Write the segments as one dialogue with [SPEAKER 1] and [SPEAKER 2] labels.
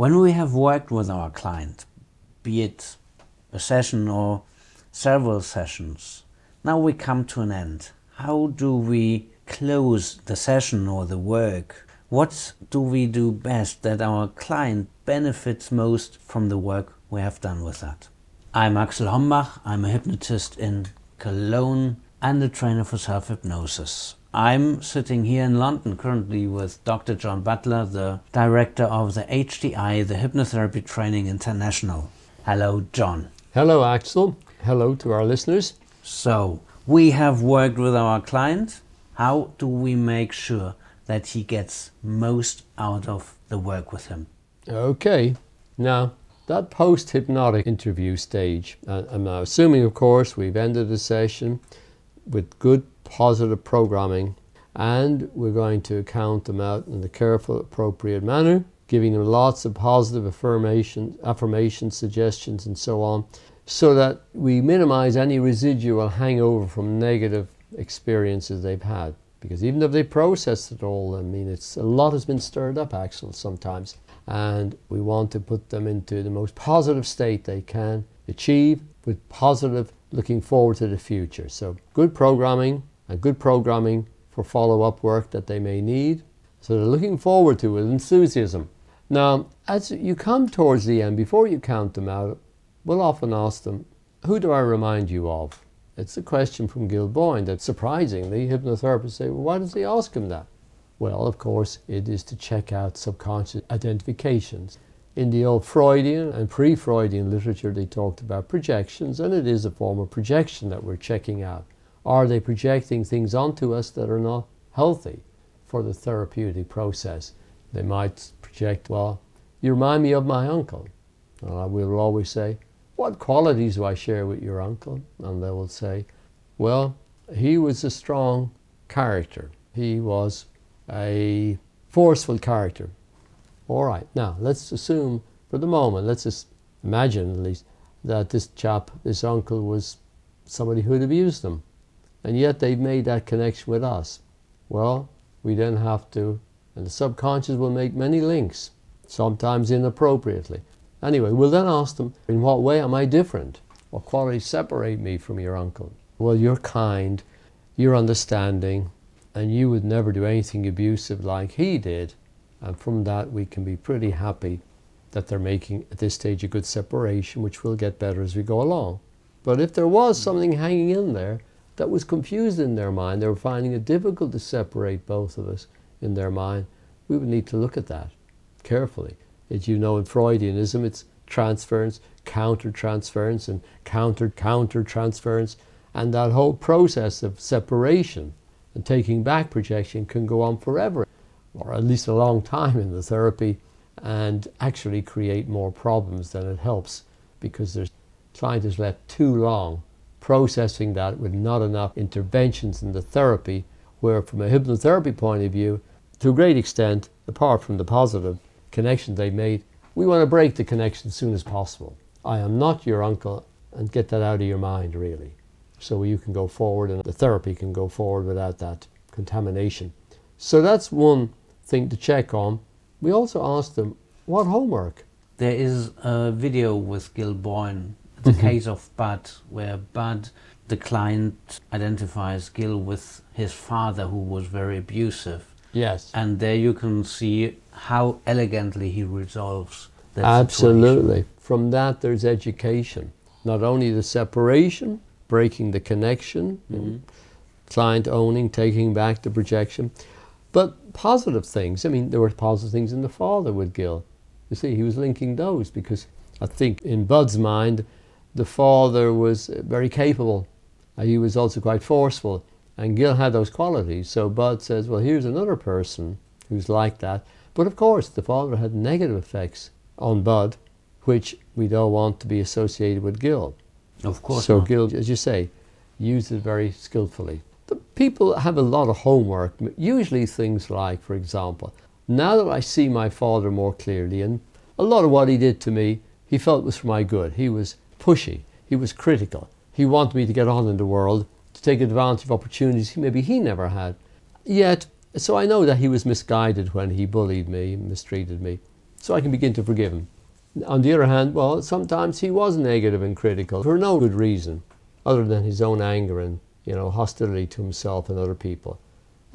[SPEAKER 1] When we have worked with our client, be it a session or several sessions, now we come to an end. How do we close the session or the work? What do we do best that our client benefits most from the work we have done with that? I'm Axel Hombach. I'm a hypnotist in Cologne and a trainer for self hypnosis. I'm sitting here in London currently with Dr. John Butler, the director of the HTI, the Hypnotherapy Training International. Hello, John.
[SPEAKER 2] Hello, Axel. Hello to our listeners.
[SPEAKER 1] So, we have worked with our client. How do we make sure that he gets most out of the work with him?
[SPEAKER 2] Okay. Now, that post hypnotic interview stage, uh, I'm assuming, of course, we've ended the session with good positive programming and we're going to count them out in the careful, appropriate manner, giving them lots of positive affirmation, affirmations, suggestions, and so on, so that we minimize any residual hangover from negative experiences they've had. Because even if they processed it all, I mean, it's a lot has been stirred up, actually, sometimes, and we want to put them into the most positive state they can achieve with positive looking forward to the future. So, good programming good programming for follow up work that they may need. So, they're looking forward to it with enthusiasm. Now, as you come towards the end, before you count them out, we'll often ask them, Who do I remind you of? It's a question from Gil Boyne that surprisingly hypnotherapists say, Well, why does he ask him that? Well, of course, it is to check out subconscious identifications. In the old Freudian and pre Freudian literature, they talked about projections, and it is a form of projection that we're checking out. Are they projecting things onto us that are not healthy for the therapeutic process? They might project, well, you remind me of my uncle. And I will always say, what qualities do I share with your uncle? And they will say, well, he was a strong character. He was a forceful character. All right, now let's assume for the moment, let's just imagine at least, that this chap, this uncle, was somebody who had abused them. And yet they've made that connection with us. Well, we then have to, and the subconscious will make many links, sometimes inappropriately. Anyway, we'll then ask them, in what way am I different? What qualities separate me from your uncle? Well, you're kind, you're understanding, and you would never do anything abusive like he did. And from that, we can be pretty happy that they're making at this stage a good separation, which will get better as we go along. But if there was something hanging in there that was confused in their mind, they were finding it difficult to separate both of us in their mind, we would need to look at that carefully. As you know, in Freudianism, it's transference, counter transference, and counter counter transference. And that whole process of separation and taking back projection can go on forever or at least a long time in the therapy, and actually create more problems than it helps because there's trying to let too long processing that with not enough interventions in the therapy, where from a hypnotherapy point of view, to a great extent, apart from the positive connections they made, we want to break the connection as soon as possible. I am not your uncle, and get that out of your mind, really. So you can go forward and the therapy can go forward without that contamination. So that's one thing to check on. We also asked them, what homework?
[SPEAKER 1] There is a video with Gil Boyne, the mm-hmm. case of Bud, where Bud, the client, identifies Gil with his father, who was very abusive.
[SPEAKER 2] Yes.
[SPEAKER 1] And there you can see how elegantly he resolves that
[SPEAKER 2] Absolutely.
[SPEAKER 1] Situation.
[SPEAKER 2] From that, there's education. Not only the separation, breaking the connection, mm-hmm. client owning, taking back the projection, but positive things. I mean, there were positive things in the father with Gil. You see, he was linking those because I think in Bud's mind, the father was very capable. He was also quite forceful. And Gil had those qualities. So Bud says, well, here's another person who's like that. But of course, the father had negative effects on Bud, which we don't want to be associated with Gil.
[SPEAKER 1] Of course.
[SPEAKER 2] So
[SPEAKER 1] not.
[SPEAKER 2] Gil, as you say, used it very skillfully The people have a lot of homework, usually things like, for example, now that I see my father more clearly, and a lot of what he did to me, he felt was for my good. He was pushy, he was critical, he wanted me to get on in the world, to take advantage of opportunities maybe he never had. Yet, so I know that he was misguided when he bullied me, mistreated me. So I can begin to forgive him. On the other hand, well, sometimes he was negative and critical for no good reason other than his own anger and, you know, hostility to himself and other people.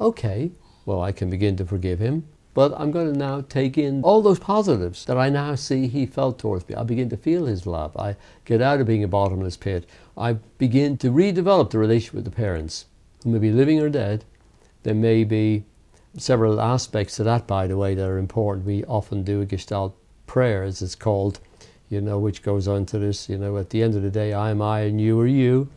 [SPEAKER 2] Okay, well, I can begin to forgive him, but I'm going to now take in all those positives that I now see he felt towards me. I begin to feel his love. I get out of being a bottomless pit. I begin to redevelop the relationship with the parents, who may be living or dead. There may be several aspects to that, by the way, that are important. We often do a Gestalt prayer, as it's called, you know, which goes on to this, you know, at the end of the day, I am I and you are you.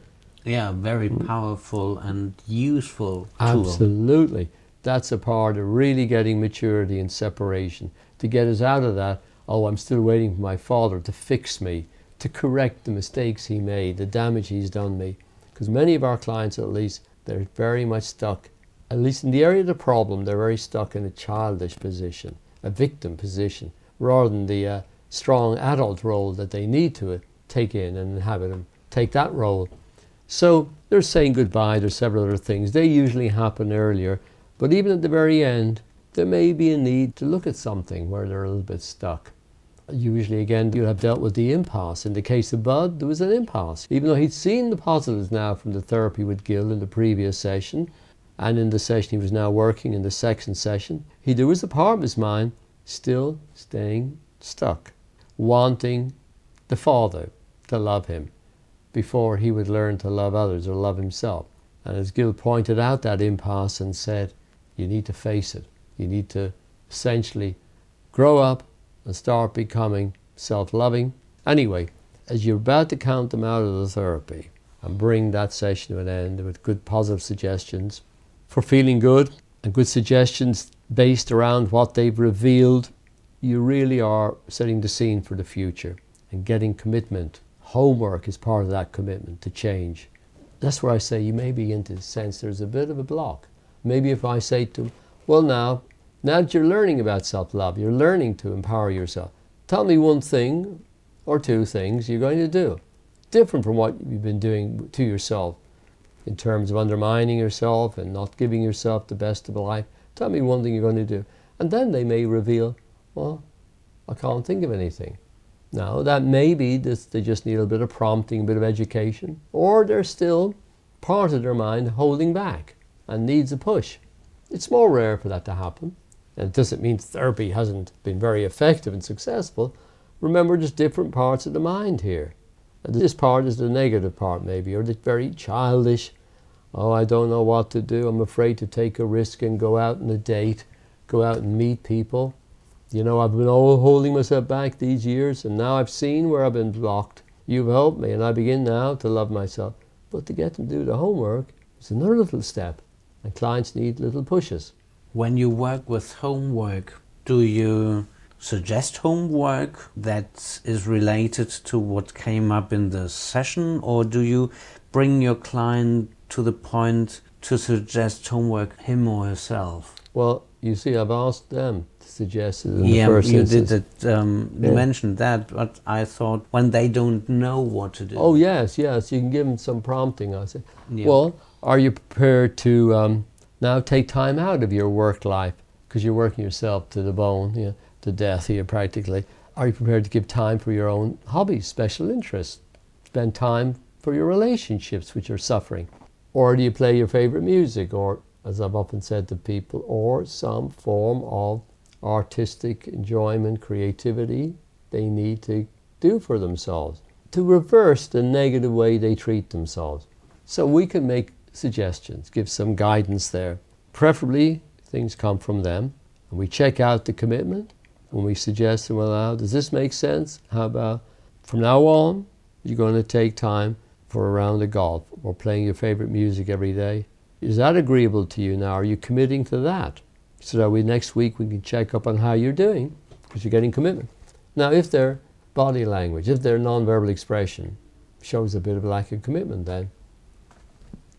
[SPEAKER 1] Yeah, very mm. powerful and useful
[SPEAKER 2] tool. Absolutely. That's a part of really getting maturity and separation. To get us out of that, oh, I'm still waiting for my father to fix me, to correct the mistakes he made, the damage he's done me. Because many of our clients, at least, they're very much stuck, at least in the area of the problem, they're very stuck in a childish position, a victim position, rather than the uh, strong adult role that they need to take in and inhabit and take that role. So they're saying goodbye. There's several other things. They usually happen earlier, but even at the very end, there may be a need to look at something where they're a little bit stuck. Usually, again, you have dealt with the impasse. In the case of Bud, there was an impasse. Even though he'd seen the positives now from the therapy with Gil in the previous session, and in the session he was now working in the second session, he there was a part of his mind still staying stuck wanting the Father to love him before he would learn to love others or love himself. And as Gil pointed out that impasse and said, you need to face it. You need to essentially grow up and start becoming self loving. Anyway, as you're about to count them out of the therapy and bring that session to an end with good positive suggestions for feeling good and good suggestions based around what they've revealed you really are setting the scene for the future and getting commitment. Homework is part of that commitment to change. That's where I say you may begin to sense there's a bit of a block. Maybe if I say to them, well, now, now that you're learning about self love, you're learning to empower yourself, tell me one thing or two things you're going to do different from what you've been doing to yourself in terms of undermining yourself and not giving yourself the best of life. Tell me one thing you're going to do. And then they may reveal well, I can't think of anything. Now, that may be that they just need a bit of prompting, a bit of education, or they're still part of their mind holding back and needs a push. It's more rare for that to happen. And it doesn't mean therapy hasn't been very effective and successful. Remember, there's different parts of the mind here. This part is the negative part, maybe, or the very childish. Oh, I don't know what to do. I'm afraid to take a risk and go out on a date, go out and meet people. You know, I've been all holding myself back these years, and now I've seen where I've been blocked. You've helped me, and I begin now to love myself. But to get them to do the homework is another little step, and clients need little pushes.
[SPEAKER 1] When you work with homework, do you suggest homework that is related to what came up in the session, or do you bring your client to the point to suggest homework him or herself?
[SPEAKER 2] Well, you see, I've asked them suggested in
[SPEAKER 1] yeah,
[SPEAKER 2] the first
[SPEAKER 1] you
[SPEAKER 2] instance.
[SPEAKER 1] did it, um, yeah. you mentioned that, but I thought when they don't know what to do.
[SPEAKER 2] Oh yes, yes, you can give them some prompting. I say, yeah. well, are you prepared to um, now take time out of your work life because you're working yourself to the bone, you know, to death here practically? Are you prepared to give time for your own hobbies, special interests, spend time for your relationships which are suffering, or do you play your favorite music, or as I've often said to people, or some form of artistic enjoyment, creativity they need to do for themselves to reverse the negative way they treat themselves. So we can make suggestions, give some guidance there. Preferably, things come from them, and we check out the commitment. When we suggest well, now, does this make sense? How about from now on, you're going to take time for a round of golf or playing your favorite music every day? Is that agreeable to you now? Are you committing to that? so that we next week we can check up on how you're doing because you're getting commitment. Now, if their body language, if their non-verbal expression shows a bit of lack of commitment, then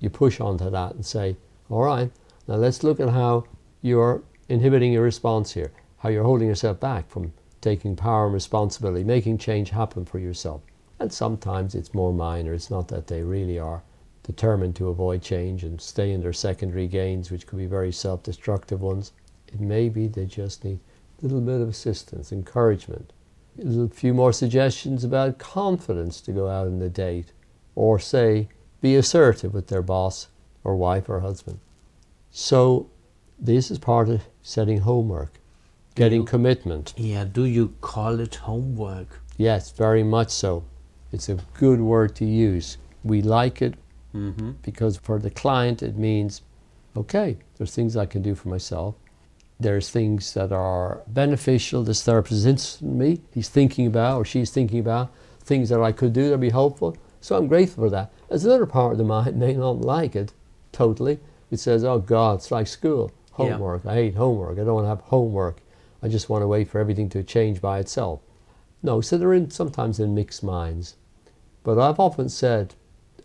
[SPEAKER 2] you push onto that and say, all right, now let's look at how you're inhibiting your response here, how you're holding yourself back from taking power and responsibility, making change happen for yourself. And sometimes it's more minor. It's not that they really are determined to avoid change and stay in their secondary gains, which could be very self destructive ones. It may be they just need a little bit of assistance, encouragement, a few more suggestions about confidence to go out on the date, or say, be assertive with their boss or wife or husband. So, this is part of setting homework, getting
[SPEAKER 1] you-
[SPEAKER 2] commitment.
[SPEAKER 1] Yeah, do you call it homework?
[SPEAKER 2] Yes, very much so. It's a good word to use. We like it
[SPEAKER 1] Mm-hmm.
[SPEAKER 2] because for the client it means okay there's things i can do for myself there's things that are beneficial this therapist is interested in me he's thinking about or she's thinking about things that i could do that would be helpful so i'm grateful for that there's another part of the mind may not like it totally. It says oh god it's like school.
[SPEAKER 1] Yeah.
[SPEAKER 2] homework. I hate homework. I don't want to have homework. I just want to wait for everything to change by itself. No so they're in sometimes in mixed minds. But i've often said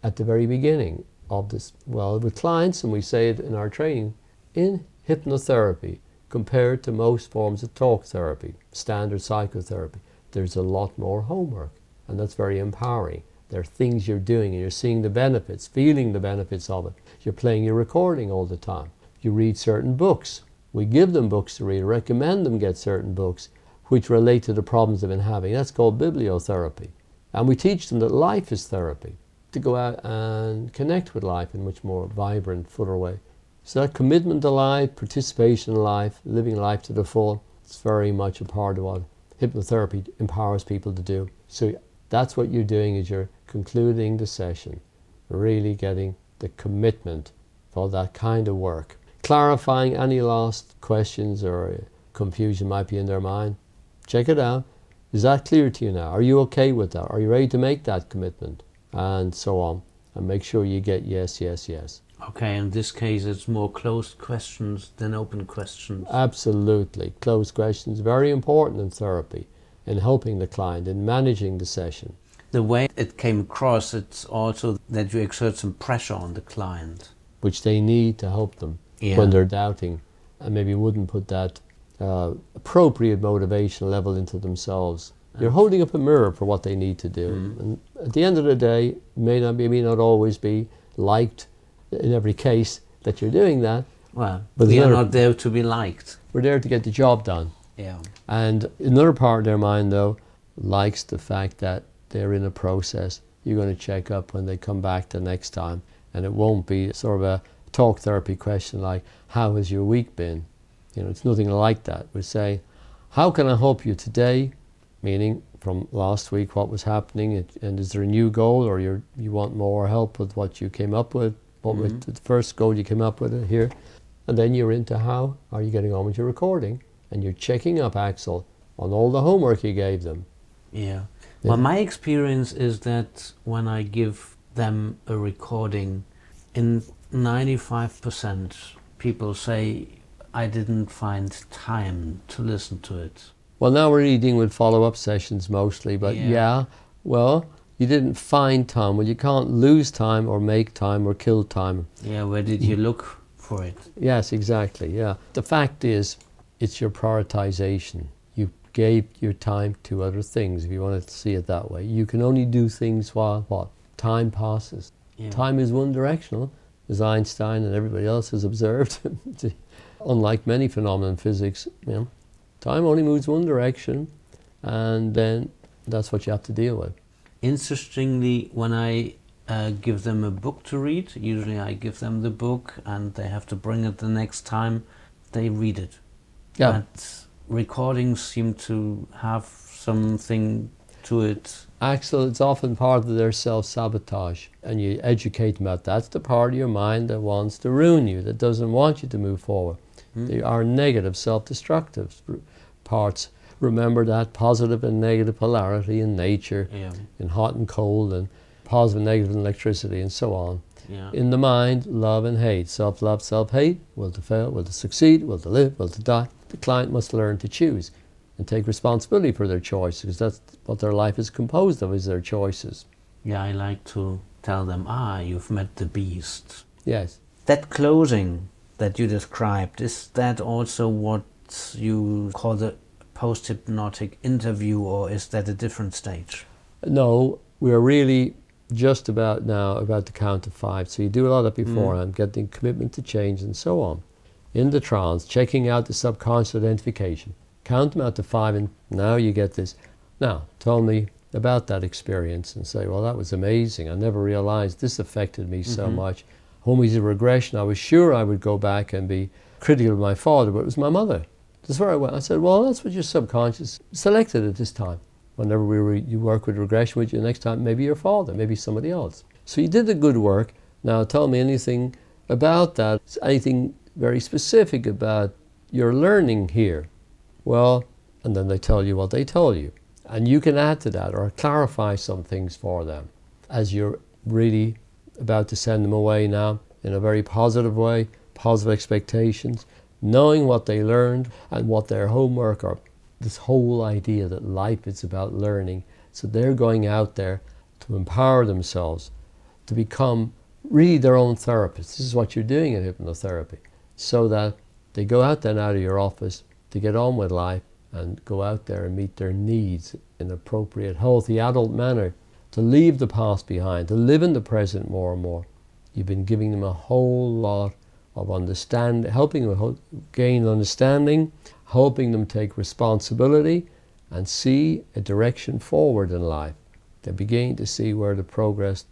[SPEAKER 2] at the very beginning of this, well, with clients, and we say it in our training, in hypnotherapy, compared to most forms of talk therapy, standard psychotherapy, there's a lot more homework, and that's very empowering. There are things you're doing, and you're seeing the benefits, feeling the benefits of it. You're playing your recording all the time. You read certain books. We give them books to read, recommend them get certain books which relate to the problems they've been having. That's called bibliotherapy. And we teach them that life is therapy to go out and connect with life in a much more vibrant, fuller way. So that commitment to life, participation in life, living life to the full, it's very much a part of what hypnotherapy empowers people to do. So that's what you're doing is you're concluding the session, really getting the commitment for that kind of work. Clarifying any last questions or confusion might be in their mind. Check it out. Is that clear to you now? Are you okay with that? Are you ready to make that commitment? And so on. And make sure you get yes, yes, yes.
[SPEAKER 1] Okay, in this case, it's more closed questions than open questions.
[SPEAKER 2] Absolutely. Closed questions, very important in therapy, in helping the client, in managing the session.
[SPEAKER 1] the way it came across, it's also that you exert some pressure on the client.
[SPEAKER 2] which they need to help them
[SPEAKER 1] Yeah.
[SPEAKER 2] when they're doubting and maybe wouldn't put that uh, appropriate motivation level into themselves. You're holding up a mirror for what they need to do.
[SPEAKER 1] Mm.
[SPEAKER 2] And at the end of the day, it may not be, may not always be liked in every case that you're doing that.
[SPEAKER 1] Well,
[SPEAKER 2] But
[SPEAKER 1] we are not there to be liked.
[SPEAKER 2] We're there to get the job done.
[SPEAKER 1] Yeah.
[SPEAKER 2] And another part of their mind, though, likes the fact that they're in a process. You're going to check up when they come back the next time, and it won't be sort of a talk therapy question like, How has your week been? You know, it's nothing like that. We say, How can I help you today? Meaning, from last week, what was happening, and- is there a new goal, or you you want more help with what you came up with? What was mm-hmm. the first goal you came up with here? And then you're into how are you getting on with your recording? And you're checking up, Axel, on all the homework you gave them.
[SPEAKER 1] Yeah.
[SPEAKER 2] Yeah.
[SPEAKER 1] Well, my experience is that when I give them a recording, in 95% people say I didn't find time to listen to it.
[SPEAKER 2] Well, now we're dealing with follow up sessions mostly, but
[SPEAKER 1] Yeah.
[SPEAKER 2] yeah. well, you didn't find time. Well, you can't lose time or make time or kill time.
[SPEAKER 1] Yeah, where did you look for it?
[SPEAKER 2] Yes, exactly. Yeah. The fact is, it's your prioritization. You gave your time to other things, if you want to see it that way. You can only do things while what? Time passes.
[SPEAKER 1] Yeah.
[SPEAKER 2] Time is one directional, as Einstein and everybody else has observed. Unlike many phenomena in physics, you know, time only moves one direction, and then that's what you have to deal with.
[SPEAKER 1] Interestingly, when I uh, give them a book to read, usually I give them the book and they have to bring it the next time, they read it.
[SPEAKER 2] Yeah.
[SPEAKER 1] But recordings seem to have something to it.
[SPEAKER 2] Axel, it's often part of their self sabotage, and you educate them about that's the part of your mind that wants to ruin you, that doesn't want you to move forward.
[SPEAKER 1] Hmm?
[SPEAKER 2] They are negative, self destructive parts. Remember that positive and negative polarity in nature,
[SPEAKER 1] Yeah,
[SPEAKER 2] in hot and cold, and positive and negative in electricity, and so on.
[SPEAKER 1] Yeah.
[SPEAKER 2] In the mind, love and hate. Self love, self hate. Will to fail, will to succeed, will to live, will to die. The client must learn to choose and take responsibility for their choices because that's what their life is composed of, is their choices.
[SPEAKER 1] Yeah, I like to tell them, ah, you've met the beast.
[SPEAKER 2] Yes.
[SPEAKER 1] That closing that you described, is that also what you call the post hypnotic interview, or is that a different stage?
[SPEAKER 2] No, we're really just about now about to count to five. So you do a lot of that beforehand, getting commitment to change and so on. In the trance, checking out the subconscious identification. count them out to five, and now you get this. Now, tell me about that experience and say, well, that was amazing. I never realized this affected me so
[SPEAKER 1] Mhm.
[SPEAKER 2] much. Homies of regression, I was sure I would go back and be critical of my father, but it was my mother. That's where I went. I said, well, that's what your subconscious selected at this time. Whenever we you work with regression with you, next time maybe your father, maybe somebody else. So you did the good work. Now tell me anything about that, anything very specific about your learning here. Well, and then they tell you what they tell you. And you can add to that or clarify some things for them as you're really about to send them away now in a very positive way, positive expectations, knowing what they learned and what their homework or this whole idea that life is about learning. So they're going out there to empower themselves, to become really their own therapists. This is what you're doing in hypnotherapy. So that they go out then out of your office to get on with life and go out there and meet their needs in an appropriate, healthy adult manner, to leave the past behind, to live in the present more and more. You've been giving them a whole lot of understand, helping them gain understanding, helping them take responsibility and see a direction forward in life. They're beginning to see where the progress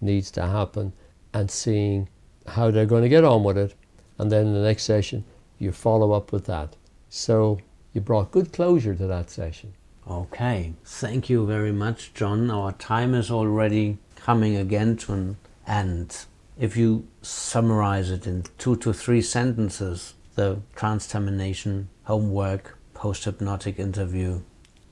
[SPEAKER 2] needs to happen and seeing how they're going to get on with it. And then in the next session, you follow up with that. So you brought good closure to that session.
[SPEAKER 1] Okay, thank you very much, John. Our time is already coming again to an end. If you summarize it in two to three sentences, the trance-termination, homework, post-hypnotic interview.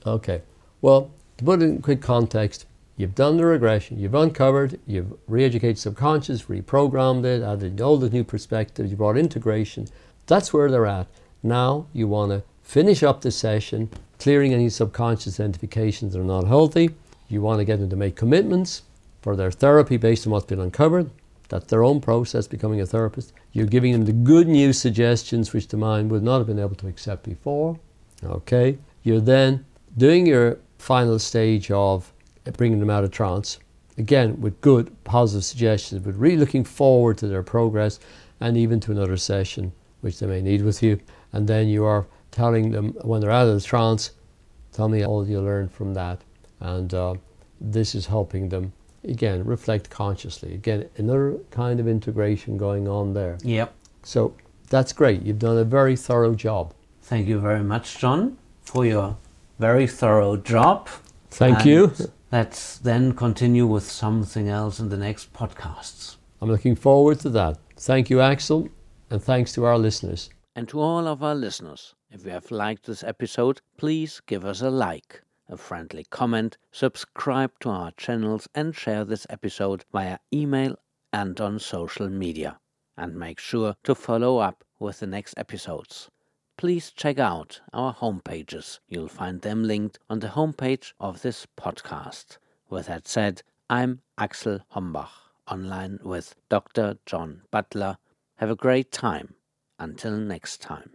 [SPEAKER 2] Okay. Well, to put it in quick context, you've done the regression, you've uncovered, you've re-educated subconscious, reprogrammed it, added all the new perspectives, you brought integration. That's where they're at. Now you want to finish up the session, clearing any subconscious identifications that are not healthy. You want to get them to make commitments for their therapy based on what's been uncovered. That's their own process, becoming a therapist. You're giving them the good news suggestions which the mind would not have been able to accept before. Okay. You're then doing your final stage of bringing them out of trance, again with good positive suggestions, but really looking forward to their progress and even to another session which they may need with you. And then you are telling them when they're out of the trance, tell me all you learned from that. And uh, this is helping them, again, reflect consciously. Again, another kind of integration going on there.
[SPEAKER 1] Yep.
[SPEAKER 2] So that's great. You've done a very thorough job.
[SPEAKER 1] Thank you very much, John, for your very thorough job.
[SPEAKER 2] Thank
[SPEAKER 1] And
[SPEAKER 2] you.
[SPEAKER 1] Let's then continue with something else in the next podcasts.
[SPEAKER 2] I'm looking forward to that. Thank you, Axel, and thanks to our listeners.
[SPEAKER 1] And to all of our listeners, if you have liked this episode, please give us a like, a friendly comment, subscribe to our channels, and share this episode via email and on social media. And make sure to follow up with the next episodes. Please check out our homepages. You'll find them linked on the homepage of this podcast. With that said, I'm Axel Hombach, online with Dr. John Butler. Have a great time. Until next time.